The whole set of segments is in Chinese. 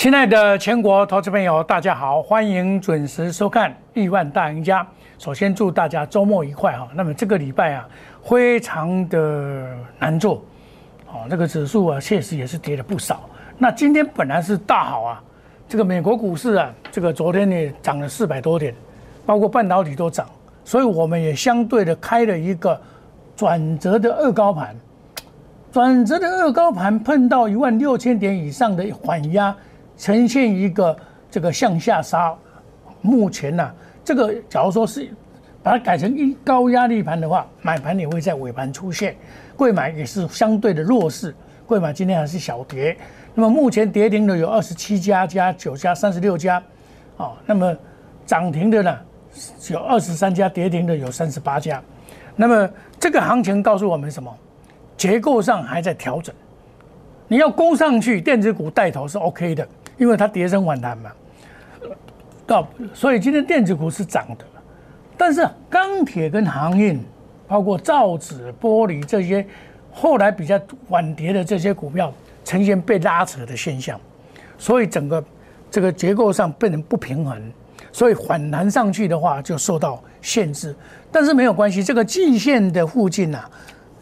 亲爱的全国投资朋友，大家好，欢迎准时收看《亿万大赢家》。首先祝大家周末愉快哈。那么这个礼拜啊，非常的难做，哦，这个指数啊，确实也是跌了不少。那今天本来是大好啊，这个美国股市啊，这个昨天呢涨了四百多点，包括半导体都涨，所以我们也相对的开了一个转折的二高盘，转折的二高盘碰到一万六千点以上的缓压。呈现一个这个向下杀，目前呢，这个假如说是把它改成一高压力盘的话，买盘也会在尾盘出现，贵买也是相对的弱势，贵买今天还是小跌。那么目前跌停的有二十七家加九家三十六家，哦，那么涨停的呢有二十三家，跌停的有三十八家。那么这个行情告诉我们什么？结构上还在调整，你要攻上去，电子股带头是 OK 的。因为它跌升反弹嘛，到所以今天电子股是涨的，但是钢铁跟航运，包括造纸、玻璃这些，后来比较晚跌的这些股票，呈现被拉扯的现象，所以整个这个结构上变成不平衡，所以反弹上去的话就受到限制。但是没有关系，这个季线的附近呐，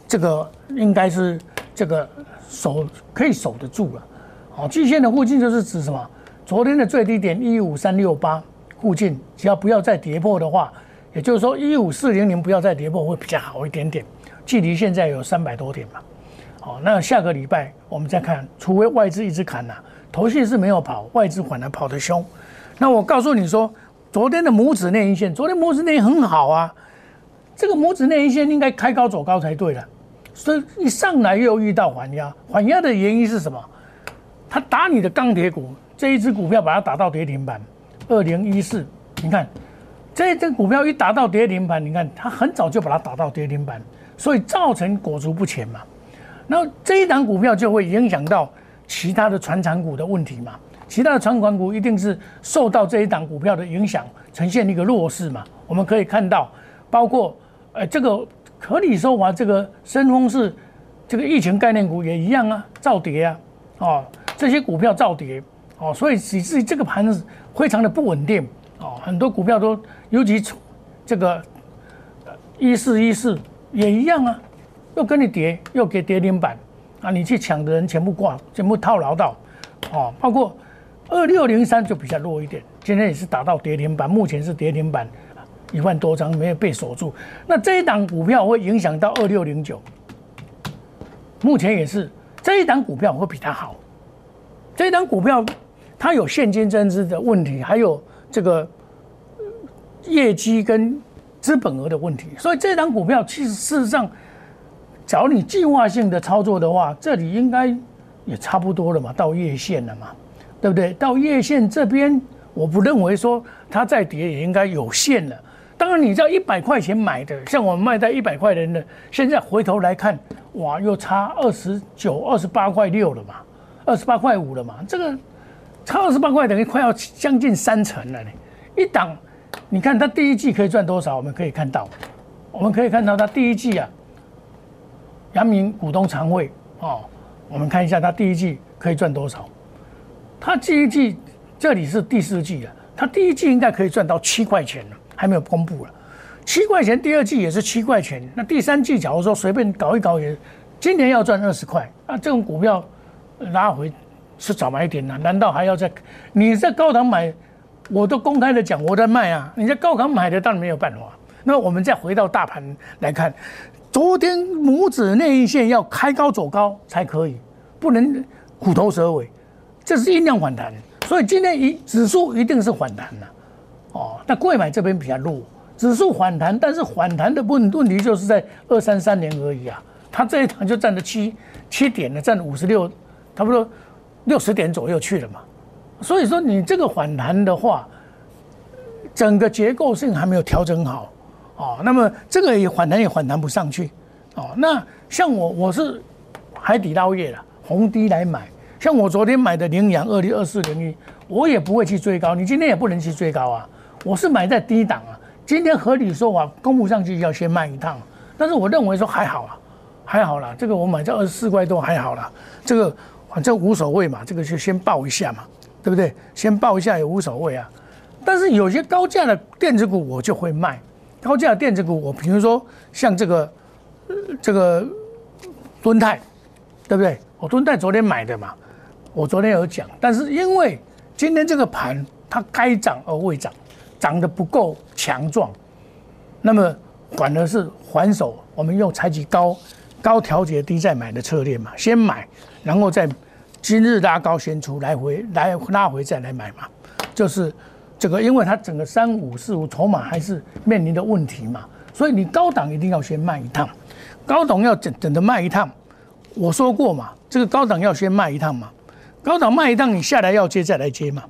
这个应该是这个守可以守得住了。好，季线的附近就是指什么？昨天的最低点一五三六八附近，只要不要再跌破的话，也就是说一五四零零不要再跌破会比较好一点点。距离现在有三百多点嘛。好，那下个礼拜我们再看，除非外资一直砍呐，头线是没有跑，外资反而跑得凶。那我告诉你说，昨天的拇指内阴线，昨天拇指内很好啊，这个拇指内阴线应该开高走高才对的，所以一上来又遇到缓压，缓压的原因是什么？他打你的钢铁股，这一只股票把它打到跌停板，二零一四，你看，这一只股票一打到跌停板，你看它很早就把它打到跌停板，所以造成裹足不前嘛。那这一档股票就会影响到其他的船产股的问题嘛，其他的船管股一定是受到这一档股票的影响，呈现一个弱势嘛。我们可以看到，包括呃这个可里说华这个深丰是这个疫情概念股也一样啊，造跌啊，哦。这些股票造跌，哦，所以以至于这个盘子非常的不稳定，哦，很多股票都，尤其这个一四一四也一样啊，又跟你跌，又给跌停板，啊，你去抢的人全部挂，全部套牢到，哦，包括二六零三就比较弱一点，今天也是打到跌停板，目前是跌停板一万多张没有被锁住，那这一档股票会影响到二六零九，目前也是这一档股票会比它好。这一档股票，它有现金增资的问题，还有这个业绩跟资本额的问题，所以这张股票其实事实上，找你计划性的操作的话，这里应该也差不多了嘛，到月线了嘛，对不对？到月线这边，我不认为说它再跌也应该有限了。当然，你在一百块钱买的，像我们卖在一百块钱的，现在回头来看，哇，又差二十九、二十八块六了嘛。二十八块五了嘛？这个差二十八块，等于快要将近三成了呢。一档，你看它第一季可以赚多少？我们可以看到，我们可以看到它第一季啊，阳明股东常会哦，我们看一下它第一季可以赚多少。它第一季这里是第四季啊，它第一季应该可以赚到七块钱了，还没有公布了。七块钱，第二季也是七块钱。那第三季，假如说随便搞一搞，也今年要赚二十块啊，这种股票。拉回是早买点呢？难道还要在你在高档买？我都公开的讲我在卖啊！你在高档买的当然没有办法。那我们再回到大盘来看，昨天拇指那一线要开高走高才可以，不能虎头蛇尾，这是阴量反弹。所以今天一指数一定是反弹的哦。那贵买这边比较弱，指数反弹，但是反弹的问问题就是在二三三年而已啊。它这一场就占了七七点呢，占五十六。差不多六十点左右去了嘛，所以说你这个反弹的话，整个结构性还没有调整好哦。那么这个也反弹也反弹不上去哦。那像我我是海底捞月了，红低来买。像我昨天买的羚羊二零二四零一，我也不会去追高。你今天也不能去追高啊。我是买在低档啊。今天合理说法公布上去要先卖一趟，但是我认为说还好啊，还好啦。这个我买在二十四块多还好啦。这个。反正无所谓嘛，这个就先报一下嘛。对不对？先报一下也无所谓啊。但是有些高价的电子股我就会卖，高价的电子股我比如说像这个这个敦泰，对不对？我敦泰昨天买的嘛，我昨天有讲，但是因为今天这个盘它该涨而未涨，涨得不够强壮，那么反而是还手，我们用采取高高调节低再买的策略嘛，先买，然后再今日拉高先出，来回来拉回再来买嘛，就是这个，因为它整个三五四五筹码还是面临的问题嘛，所以你高档一定要先卖一趟，高档要等等着卖一趟。我说过嘛，这个高档要先卖一趟嘛，高档卖一趟，你下来要接再来接嘛，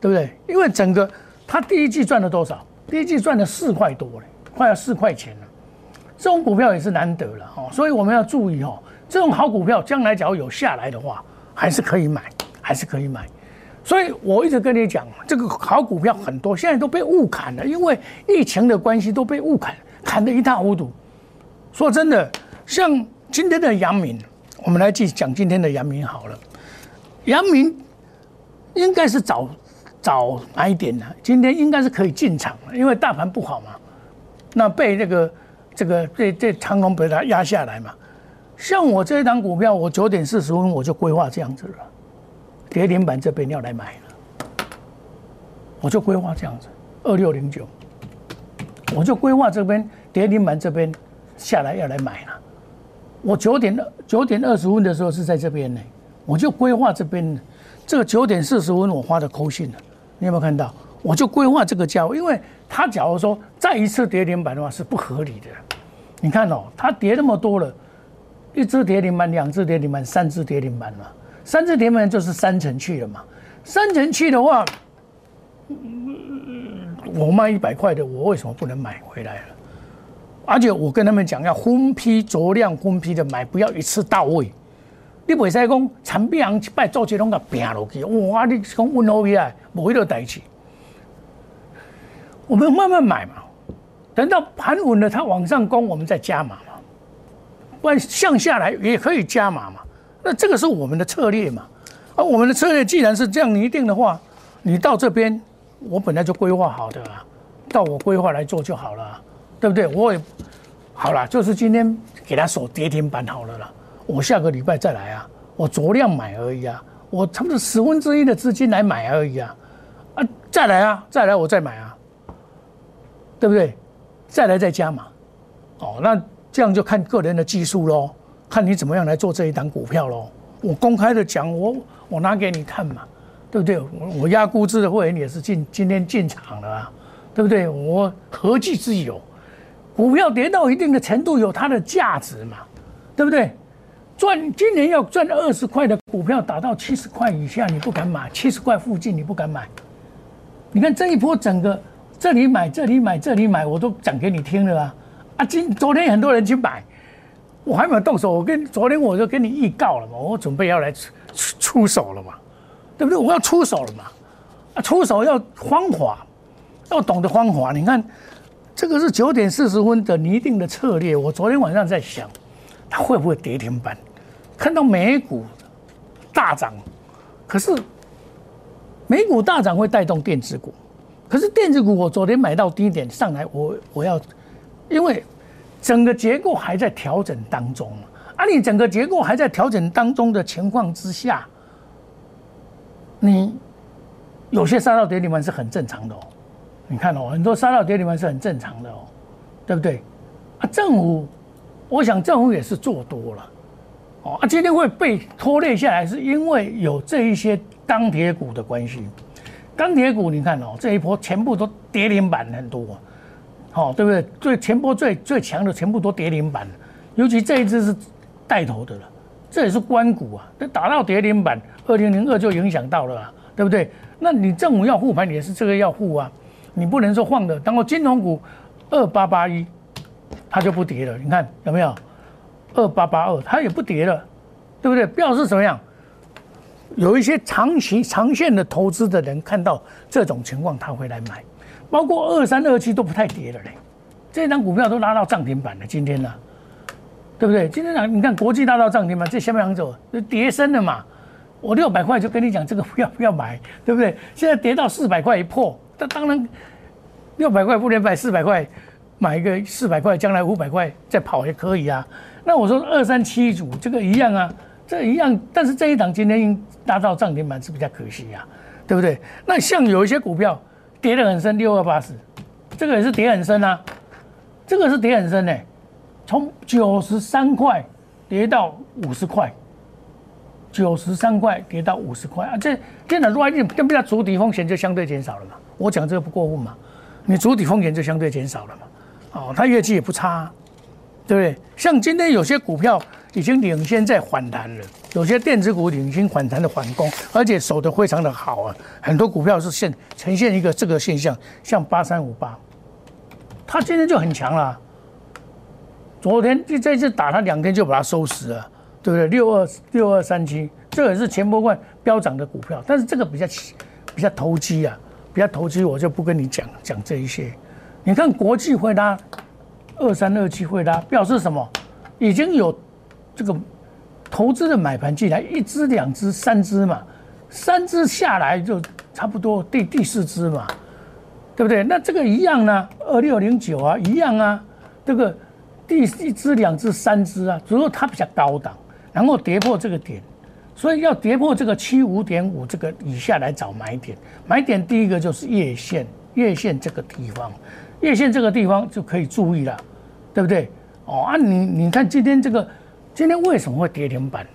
对不对？因为整个它第一季赚了多少？第一季赚了四块多嘞，快要四块钱了。这种股票也是难得了哦，所以我们要注意哦，这种好股票将来只要有下来的话，还是可以买，还是可以买。所以我一直跟你讲，这个好股票很多，现在都被误砍了，因为疫情的关系都被误砍，砍得一塌糊涂。说真的，像今天的阳明。我们来继续讲今天的阳明好了，阳明应该是早早买点的，今天应该是可以进场了，因为大盘不好嘛，那被这个这个这这长龙被它压下来嘛。像我这一档股票，我九点四十分我就规划这样子了，跌停板这边要来买了，我就规划这样子，二六零九，我就规划这边跌停板这边下来要来买了。我九点九点二十分的时候是在这边呢，我就规划这边，这个九点四十分我发的扣信了，你有没有看到？我就规划这个价位，因为它假如说再一次跌停板的话是不合理的。你看哦，它跌那么多了，一只跌停板，两只跌停板，三只跌停板嘛，三只跌停板就是三成去了嘛。三成去的话，我卖一百块的，我为什么不能买回来了？而且我跟他们讲，要分批酌量分批的买，不要一次到位。你袂使讲长臂行一摆做这拢个拼落去，哇！你讲温柔起来，无迄个代志。我们慢慢买嘛，等到盘稳了，它往上攻，我们再加码嘛。不然向下来也可以加码嘛。那这个是我们的策略嘛。而我们的策略既然是这样拟定的话，你到这边，我本来就规划好的啊，到我规划来做就好了。对不对？我也好了，就是今天给他锁跌停板好了啦。我下个礼拜再来啊，我酌量买而已啊，我差不多十分之一的资金来买而已啊，啊，再来啊，再来我再买啊，对不对？再来再加嘛。哦，那这样就看个人的技术喽，看你怎么样来做这一档股票喽。我公开的讲，我我拿给你看嘛，对不对？我我压估值的会员也是进今天进场了啊，对不对？我何计之有？股票跌到一定的程度，有它的价值嘛，对不对？赚今年要赚二十块的股票，打到七十块以下，你不敢买；七十块附近，你不敢买。你看这一波整个这里买，这里买，这里买，我都讲给你听了啊！啊，今昨天很多人去买，我还没有动手。我跟昨天我就跟你预告了嘛，我准备要来出出手了嘛，对不对？我要出手了嘛，啊，出手要方法，要懂得方法。你看。这个是九点四十分的拟定的策略。我昨天晚上在想，它会不会跌停板？看到美股大涨，可是美股大涨会带动电子股，可是电子股我昨天买到低点上来，我我要，因为整个结构还在调整当中。啊，你整个结构还在调整当中的情况之下，你有些杀到跌停板是很正常的哦。你看哦，很多杀到跌停板是很正常的哦，对不对？啊，政府，我想政府也是做多了，哦啊，今天会被拖累下来，是因为有这一些钢铁股的关系。钢铁股，你看哦，这一波全部都跌停板很多，好，对不对？最前波最最强的全部都跌停板，尤其这一只是带头的了，这也是关股啊，这打到跌停板，二零零二就影响到了，对不对？那你政府要护盘，也是这个要护啊。你不能说晃的，当我金融股二八八一，它就不跌了。你看有没有？二八八二，它也不跌了，对不对？表示怎么样？有一些长期长线的投资的人看到这种情况，他会来买。包括二三二七都不太跌了嘞，这张股票都拉到涨停板了。今天呢，对不对？今天呢，你看国际拉到涨停板，这下面走就跌升了嘛。我六百块就跟你讲这个不要不要买，对不对？现在跌到四百块一破，那当然六百块不能买，四百块买一个四百块，将来五百块再跑也可以啊。那我说二三七组这个一样啊，这一样，但是这一档今天拉到涨停板是比较可惜呀，对不对？那像有一些股票跌得很深，六二八十，这个也是跌很深啊，这个是跌很深呢，从九十三块跌到五十块。九十三块跌到五十块啊！这电脑弱一点，跟不了主体风险就相对减少了嘛。我讲这个不过分嘛？你主体风险就相对减少了嘛？哦，它业绩也不差，对不对？像今天有些股票已经领先在反弹了，有些电子股领先反弹的反攻，而且守得非常的好啊。很多股票是现呈现一个这个现象，像八三五八，它今天就很强了。昨天就这次打它两天就把它收拾了。对不对？六二六二三七，这也是前波冠飙涨的股票，但是这个比较比较投机啊，比较投机，我就不跟你讲讲这一些。你看国际会拉二三二七会拉，表示什么？已经有这个投资的买盘进来，一只、两只、三只嘛，三只下来就差不多第第四只嘛，对不对？那这个一样呢，二六零九啊，一样啊，这个第一只、两只、三只啊，只不过它比较高档。然后跌破这个点，所以要跌破这个七五点五这个以下来找买点。买点第一个就是月线，月线这个地方，月线这个地方就可以注意了，对不对？哦啊，你你看今天这个，今天为什么会跌停板？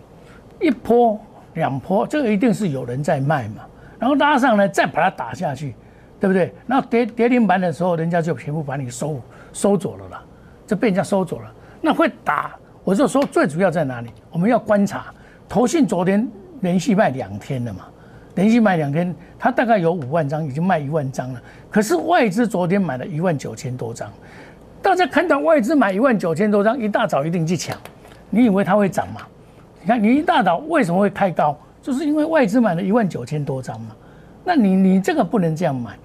一波两波，这个一定是有人在卖嘛。然后拉上来再把它打下去，对不对？那跌跌停板的时候，人家就全部把你收收走了啦，就被人家收走了。那会打。我就说最主要在哪里？我们要观察，投信昨天连续卖两天了嘛，连续卖两天，它大概有五万张，已经卖一万张了。可是外资昨天买了一万九千多张，大家看到外资买一万九千多张，一大早一定去抢，你以为它会涨吗？你看你一大早为什么会开高？就是因为外资买了一万九千多张嘛。那你你这个不能这样买，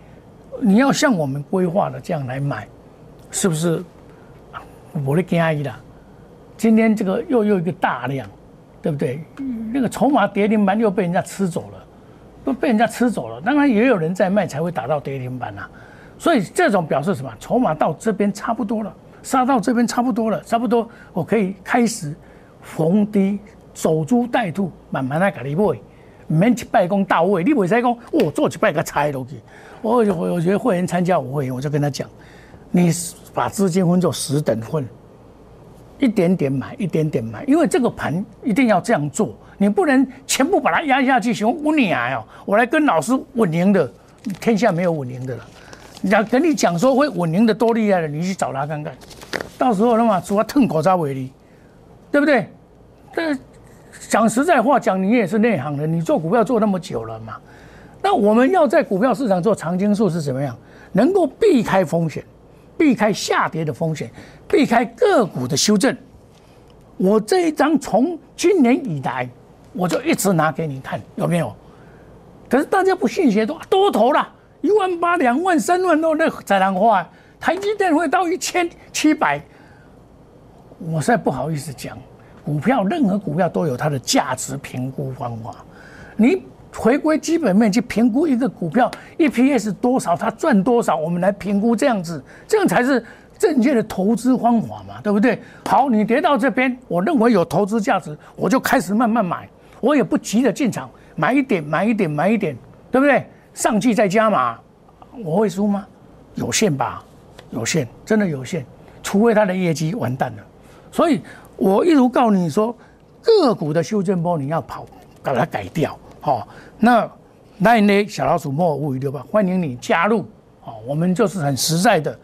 你要像我们规划的这样来买，是不是？我的建议啦。今天这个又又一个大量，对不对？那个筹码跌停板又被人家吃走了，都被人家吃走了。当然也有人在卖，才会打到跌停板呐。所以这种表示什么？筹码到这边差不多了，杀到这边差不多了，差不多我可以开始逢低守株待兔，慢慢来给你买，免一拜功到位。你袂使讲，我做一拜个拆落去。我我我觉得会员参加我会员，我就跟他讲，你把资金分作十等份。一点点买，一点点买，因为这个盘一定要这样做，你不能全部把它压下去。行，我你啊，我来跟老师稳赢的，天下没有稳赢的了。要跟你讲说会稳赢的多厉害的，你去找他看看。到时候那么主要腾口罩为例，对不对？这讲实在话，讲你也是内行人，你做股票做那么久了嘛。那我们要在股票市场做长青树是怎么样？能够避开风险。避开下跌的风险，避开个股的修正。我这一张从今年以来，我就一直拿给你看，有没有？可是大家不信邪，都多头了，一万八、两万、三万都，那在难话。台积电会到一千七百，我实在不好意思讲。股票，任何股票都有它的价值评估方法，你。回归基本面去评估一个股票 EPS 多少，它赚多少，我们来评估这样子，这样才是正确的投资方法嘛，对不对？好，你跌到这边，我认为有投资价值，我就开始慢慢买，我也不急着进场，买一点，买一点，买一点，对不对？上去再加码，我会输吗？有限吧，有限，真的有限，除非它的业绩完蛋了。所以我一如告诉你说，个股的修正波你要跑，把它改掉。好，那那呢？小老鼠莫无语对吧？欢迎你加入。好，我们就是很实在的，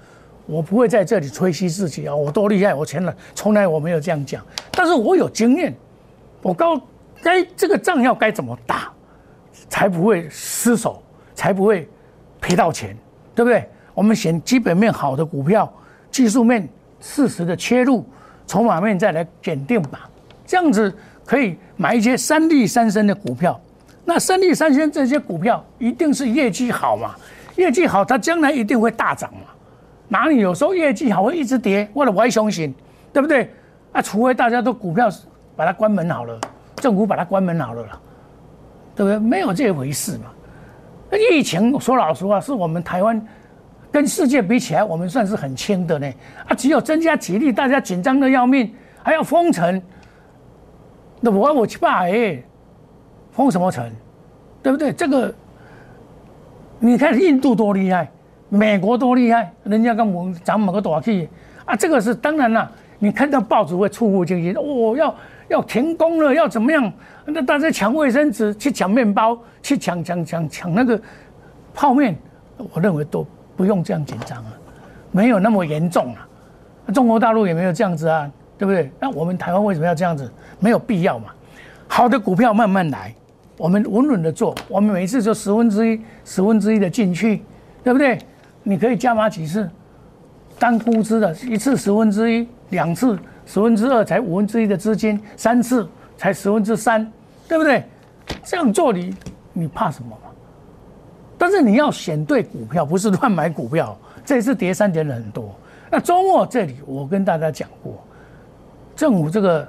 我不会在这里吹嘘自己啊，我多厉害，我前来从来我没有这样讲。但是我有经验，我告该这个仗要该怎么打，才不会失手，才不会赔到钱，对不对？我们选基本面好的股票，技术面适时的切入，筹码面再来检定吧，这样子可以买一些三利三升的股票。那三利三鲜这些股票一定是业绩好嘛？业绩好，它将来一定会大涨嘛？哪里有时候业绩好会一直跌？为了歪雄心，对不对？啊，除非大家都股票把它关门好了，政府把它关门好了啦，对不对？没有这回事嘛。疫情说老实话，是我们台湾跟世界比起来，我们算是很轻的呢。啊，只有增加体力，大家紧张的要命，还要封城。那我我去怕哎，封什么城？对不对？这个你看印度多厉害，美国多厉害，人家跟我们涨某个多少去啊？这个是当然了。你看到报纸会触目惊心，哦，要要停工了，要怎么样？那大家抢卫生纸，去抢面包，去抢抢抢抢那个泡面，我认为都不用这样紧张啊，没有那么严重啊。中国大陆也没有这样子啊，对不对？那我们台湾为什么要这样子？没有必要嘛。好的股票慢慢来，我们稳稳的做，我们每次就十分之一、十分之一的进去，对不对？你可以加码几次，当估值的一次十分之一。两次十分之二才五分之一的资金，三次才十分之三，对不对？这样做你你怕什么嘛？但是你要选对股票，不是乱买股票。这次跌三点很多。那周末这里我跟大家讲过，政府这个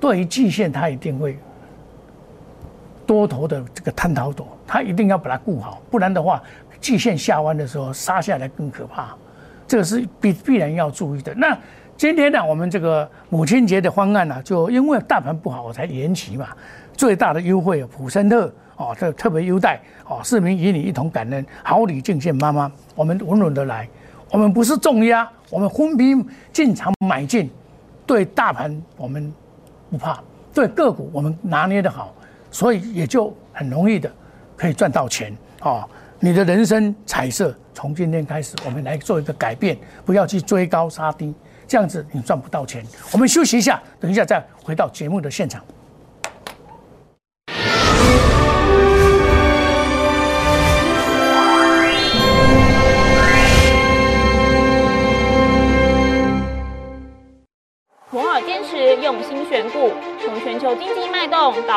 对于季线，它一定会多头的这个探讨多，它一定要把它顾好，不然的话，季线下弯的时候杀下来更可怕。这个是必必然要注意的。那。今天呢，我们这个母亲节的方案呢，就因为大盘不好，我才延期嘛。最大的优惠，普森特哦，这特别优待哦，市民与你一同感恩，好礼敬献妈妈。我们稳稳的来，我们不是重压，我们分批进场买进。对大盘我们不怕，对个股我们拿捏的好，所以也就很容易的可以赚到钱哦。你的人生彩色从今天开始，我们来做一个改变，不要去追高杀低。这样子你赚不到钱。我们休息一下，等一下再回到节目的现场。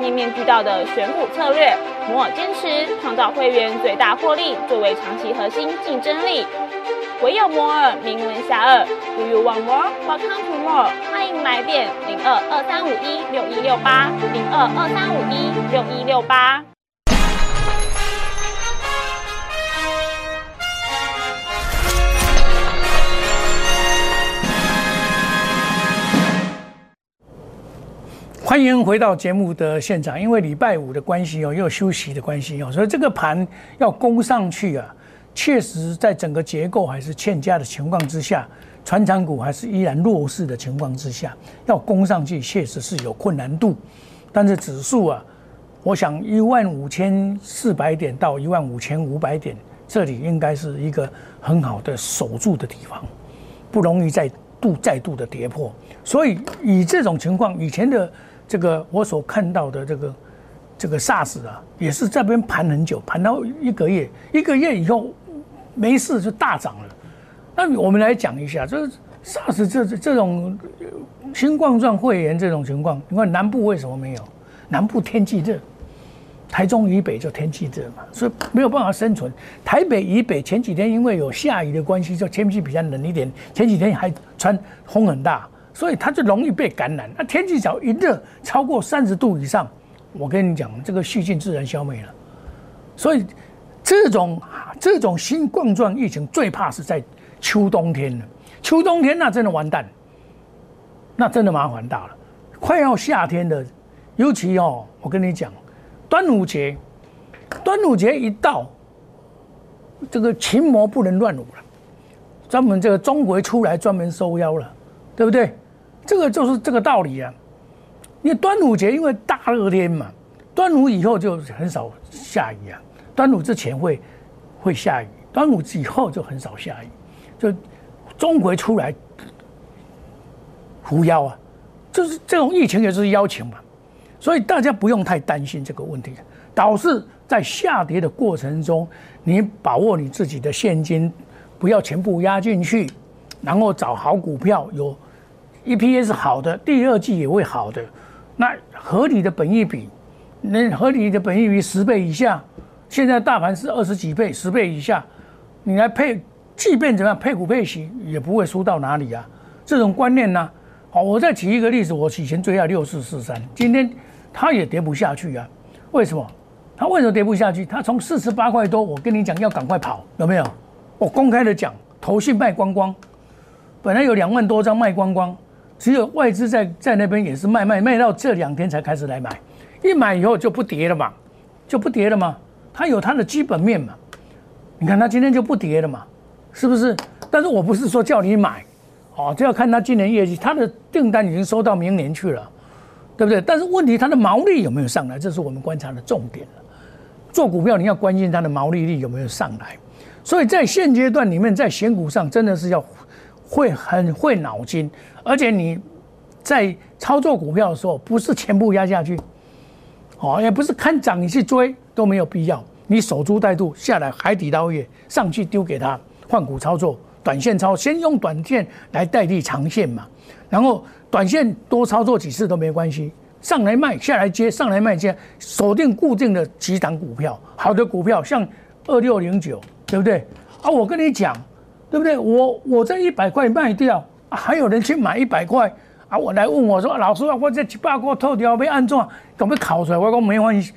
面面俱到的选股策略。摩尔坚持创造会员最大获利作为长期核心竞争力。唯有摩尔名闻遐迩，Do you want more? Welcome to more。欢迎来电零二二三五一六一六八零二二三五一六一六八。欢迎回到节目的现场，因为礼拜五的关系哦，又休息的关系哦，所以这个盘要攻上去啊。确实，在整个结构还是欠佳的情况之下，船厂股还是依然弱势的情况之下，要攻上去确实是有困难度。但是指数啊，我想一万五千四百点到一万五千五百点，这里应该是一个很好的守住的地方，不容易再度再度的跌破。所以以这种情况，以前的这个我所看到的这个这个 SARS 啊，也是这边盘很久，盘到一个月，一个月以后。没事就大涨了，那我们来讲一下，就是 SARS 这这种新冠状肺炎这种情况，你看南部为什么没有？南部天气热，台中以北就天气热嘛，所以没有办法生存。台北以北前几天因为有下雨的关系，就天气比较冷一点，前几天还穿风很大，所以它就容易被感染。那天气只要一热超过三十度以上，我跟你讲，这个细菌自然消灭了。所以这种。这种新冠状疫情最怕是在秋冬天了，秋冬天那真的完蛋，那真的麻烦大了。快要夏天的，尤其哦，我跟你讲，端午节，端午节一到，这个群魔不能乱舞了，专门这个钟馗出来专门收妖了，对不对？这个就是这个道理啊。因为端午节因为大热天嘛，端午以后就很少下雨啊，端午之前会。会下雨，端午以后就很少下雨，就中国出来狐妖啊，就是这种疫情也是邀请嘛，所以大家不用太担心这个问题。导致在下跌的过程中，你把握你自己的现金，不要全部压进去，然后找好股票，有 EPS 好的，第二季也会好的，那合理的本益比，那合理的本益比十倍以下，现在大盘是二十几倍，十倍以下，你来配，即便怎么样配股配息，也不会输到哪里啊。这种观念呢，好，我再举一个例子，我以前追要六四四三，今天它也跌不下去啊，为什么？它为什么跌不下去？它从四十八块多，我跟你讲要赶快跑，有没有？我公开的讲，投信卖光光，本来有两万多张卖光光，只有外资在在那边也是卖卖卖到这两天才开始来买，一买以后就不跌了嘛，就不跌了嘛，它有它的基本面嘛，你看它今天就不跌了嘛，是不是？但是我不是说叫你买。哦，就要看它今年业绩，它的订单已经收到明年去了，对不对？但是问题，它的毛利有没有上来，这是我们观察的重点了。做股票你要关心它的毛利率有没有上来，所以在现阶段里面，在选股上真的是要会很会脑筋，而且你在操作股票的时候，不是全部压下去，哦，也不是看涨你去追都没有必要，你守株待兔下来海底捞月上去丢给他换股操作。短线操，先用短线来代替长线嘛，然后短线多操作几次都没关系，上来卖，下来接，上来卖接，锁定固定的几档股票，好的股票像二六零九，对不对？啊，我跟你讲，对不对？我我在一百块卖掉，还有人去买一百块啊，我来问我说，老师啊，我这七八个透掉被按怎，怎么考出来？我讲没关系，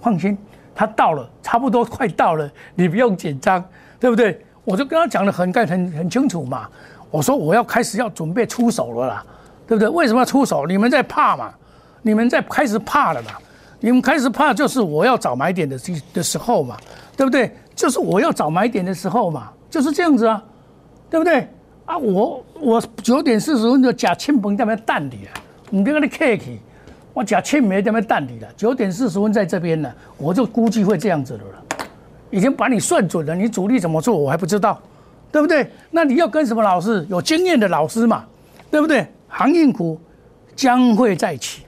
放心，他到了，差不多快到了，你不用紧张，对不对？我就跟他讲的很概很很清楚嘛，我说我要开始要准备出手了啦，对不对？为什么要出手？你们在怕嘛？你们在开始怕了嘛？你们开始怕就是我要找买点的时的时候嘛，对不对？就是我要找买点的时候嘛，就是这样子啊，对不对？啊，我我九点四十分就假庆鹏在那边淡底了，你别跟你客气，我假庆梅在那边淡底了，九点四十分在这边呢，我就估计会这样子的了。已经把你算准了，你主力怎么做我还不知道，对不对？那你要跟什么老师？有经验的老师嘛，对不对？航运股将会再起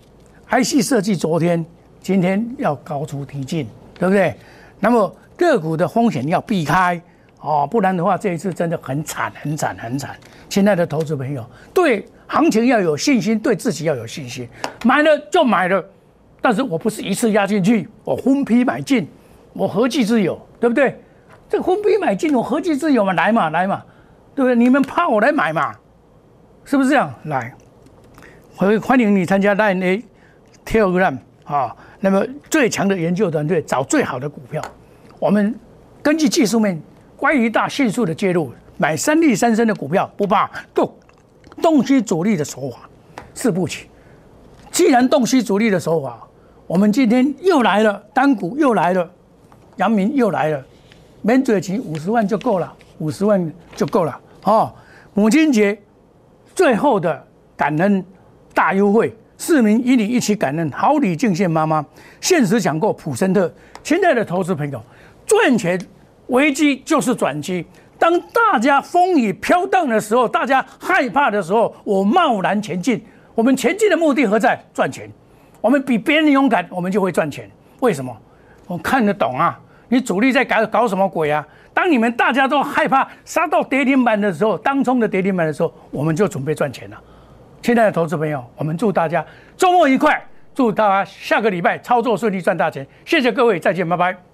，IC 设计昨天、今天要高出提进，对不对？那么个股的风险要避开哦，不然的话这一次真的很惨、很惨、很惨。亲爱的投资朋友，对行情要有信心，对自己要有信心，买了就买了，但是我不是一次压进去，我分批买进。我何计之有，对不对？这个分批买进，我何计之有嘛？来嘛，来嘛，对不对？你们怕我来买嘛？是不是这样？来，欢欢迎你参加 Line A Telegram 啊。那么最强的研究团队找最好的股票，我们根据技术面，关于大迅速的介入，买三利三升的股票不怕动，洞悉主力的手法，四步棋。既然洞悉主力的手法，我们今天又来了，单股又来了。阳明又来了，免嘴钱五十万就够了，五十万就够了哦。母亲节最后的感恩大优惠，市民与你一起感恩，好礼敬献妈妈。现实讲过普森特，亲爱的投资朋友，赚钱危机就是转机。当大家风雨飘荡的时候，大家害怕的时候，我贸然前进。我们前进的目的何在？赚钱。我们比别人勇敢，我们就会赚钱。为什么？我看得懂啊。你主力在搞搞什么鬼啊？当你们大家都害怕杀到跌停板的时候，当冲的跌停板的时候，我们就准备赚钱了。亲爱的投资朋友，我们祝大家周末愉快，祝大家下个礼拜操作顺利赚大钱。谢谢各位，再见，拜拜。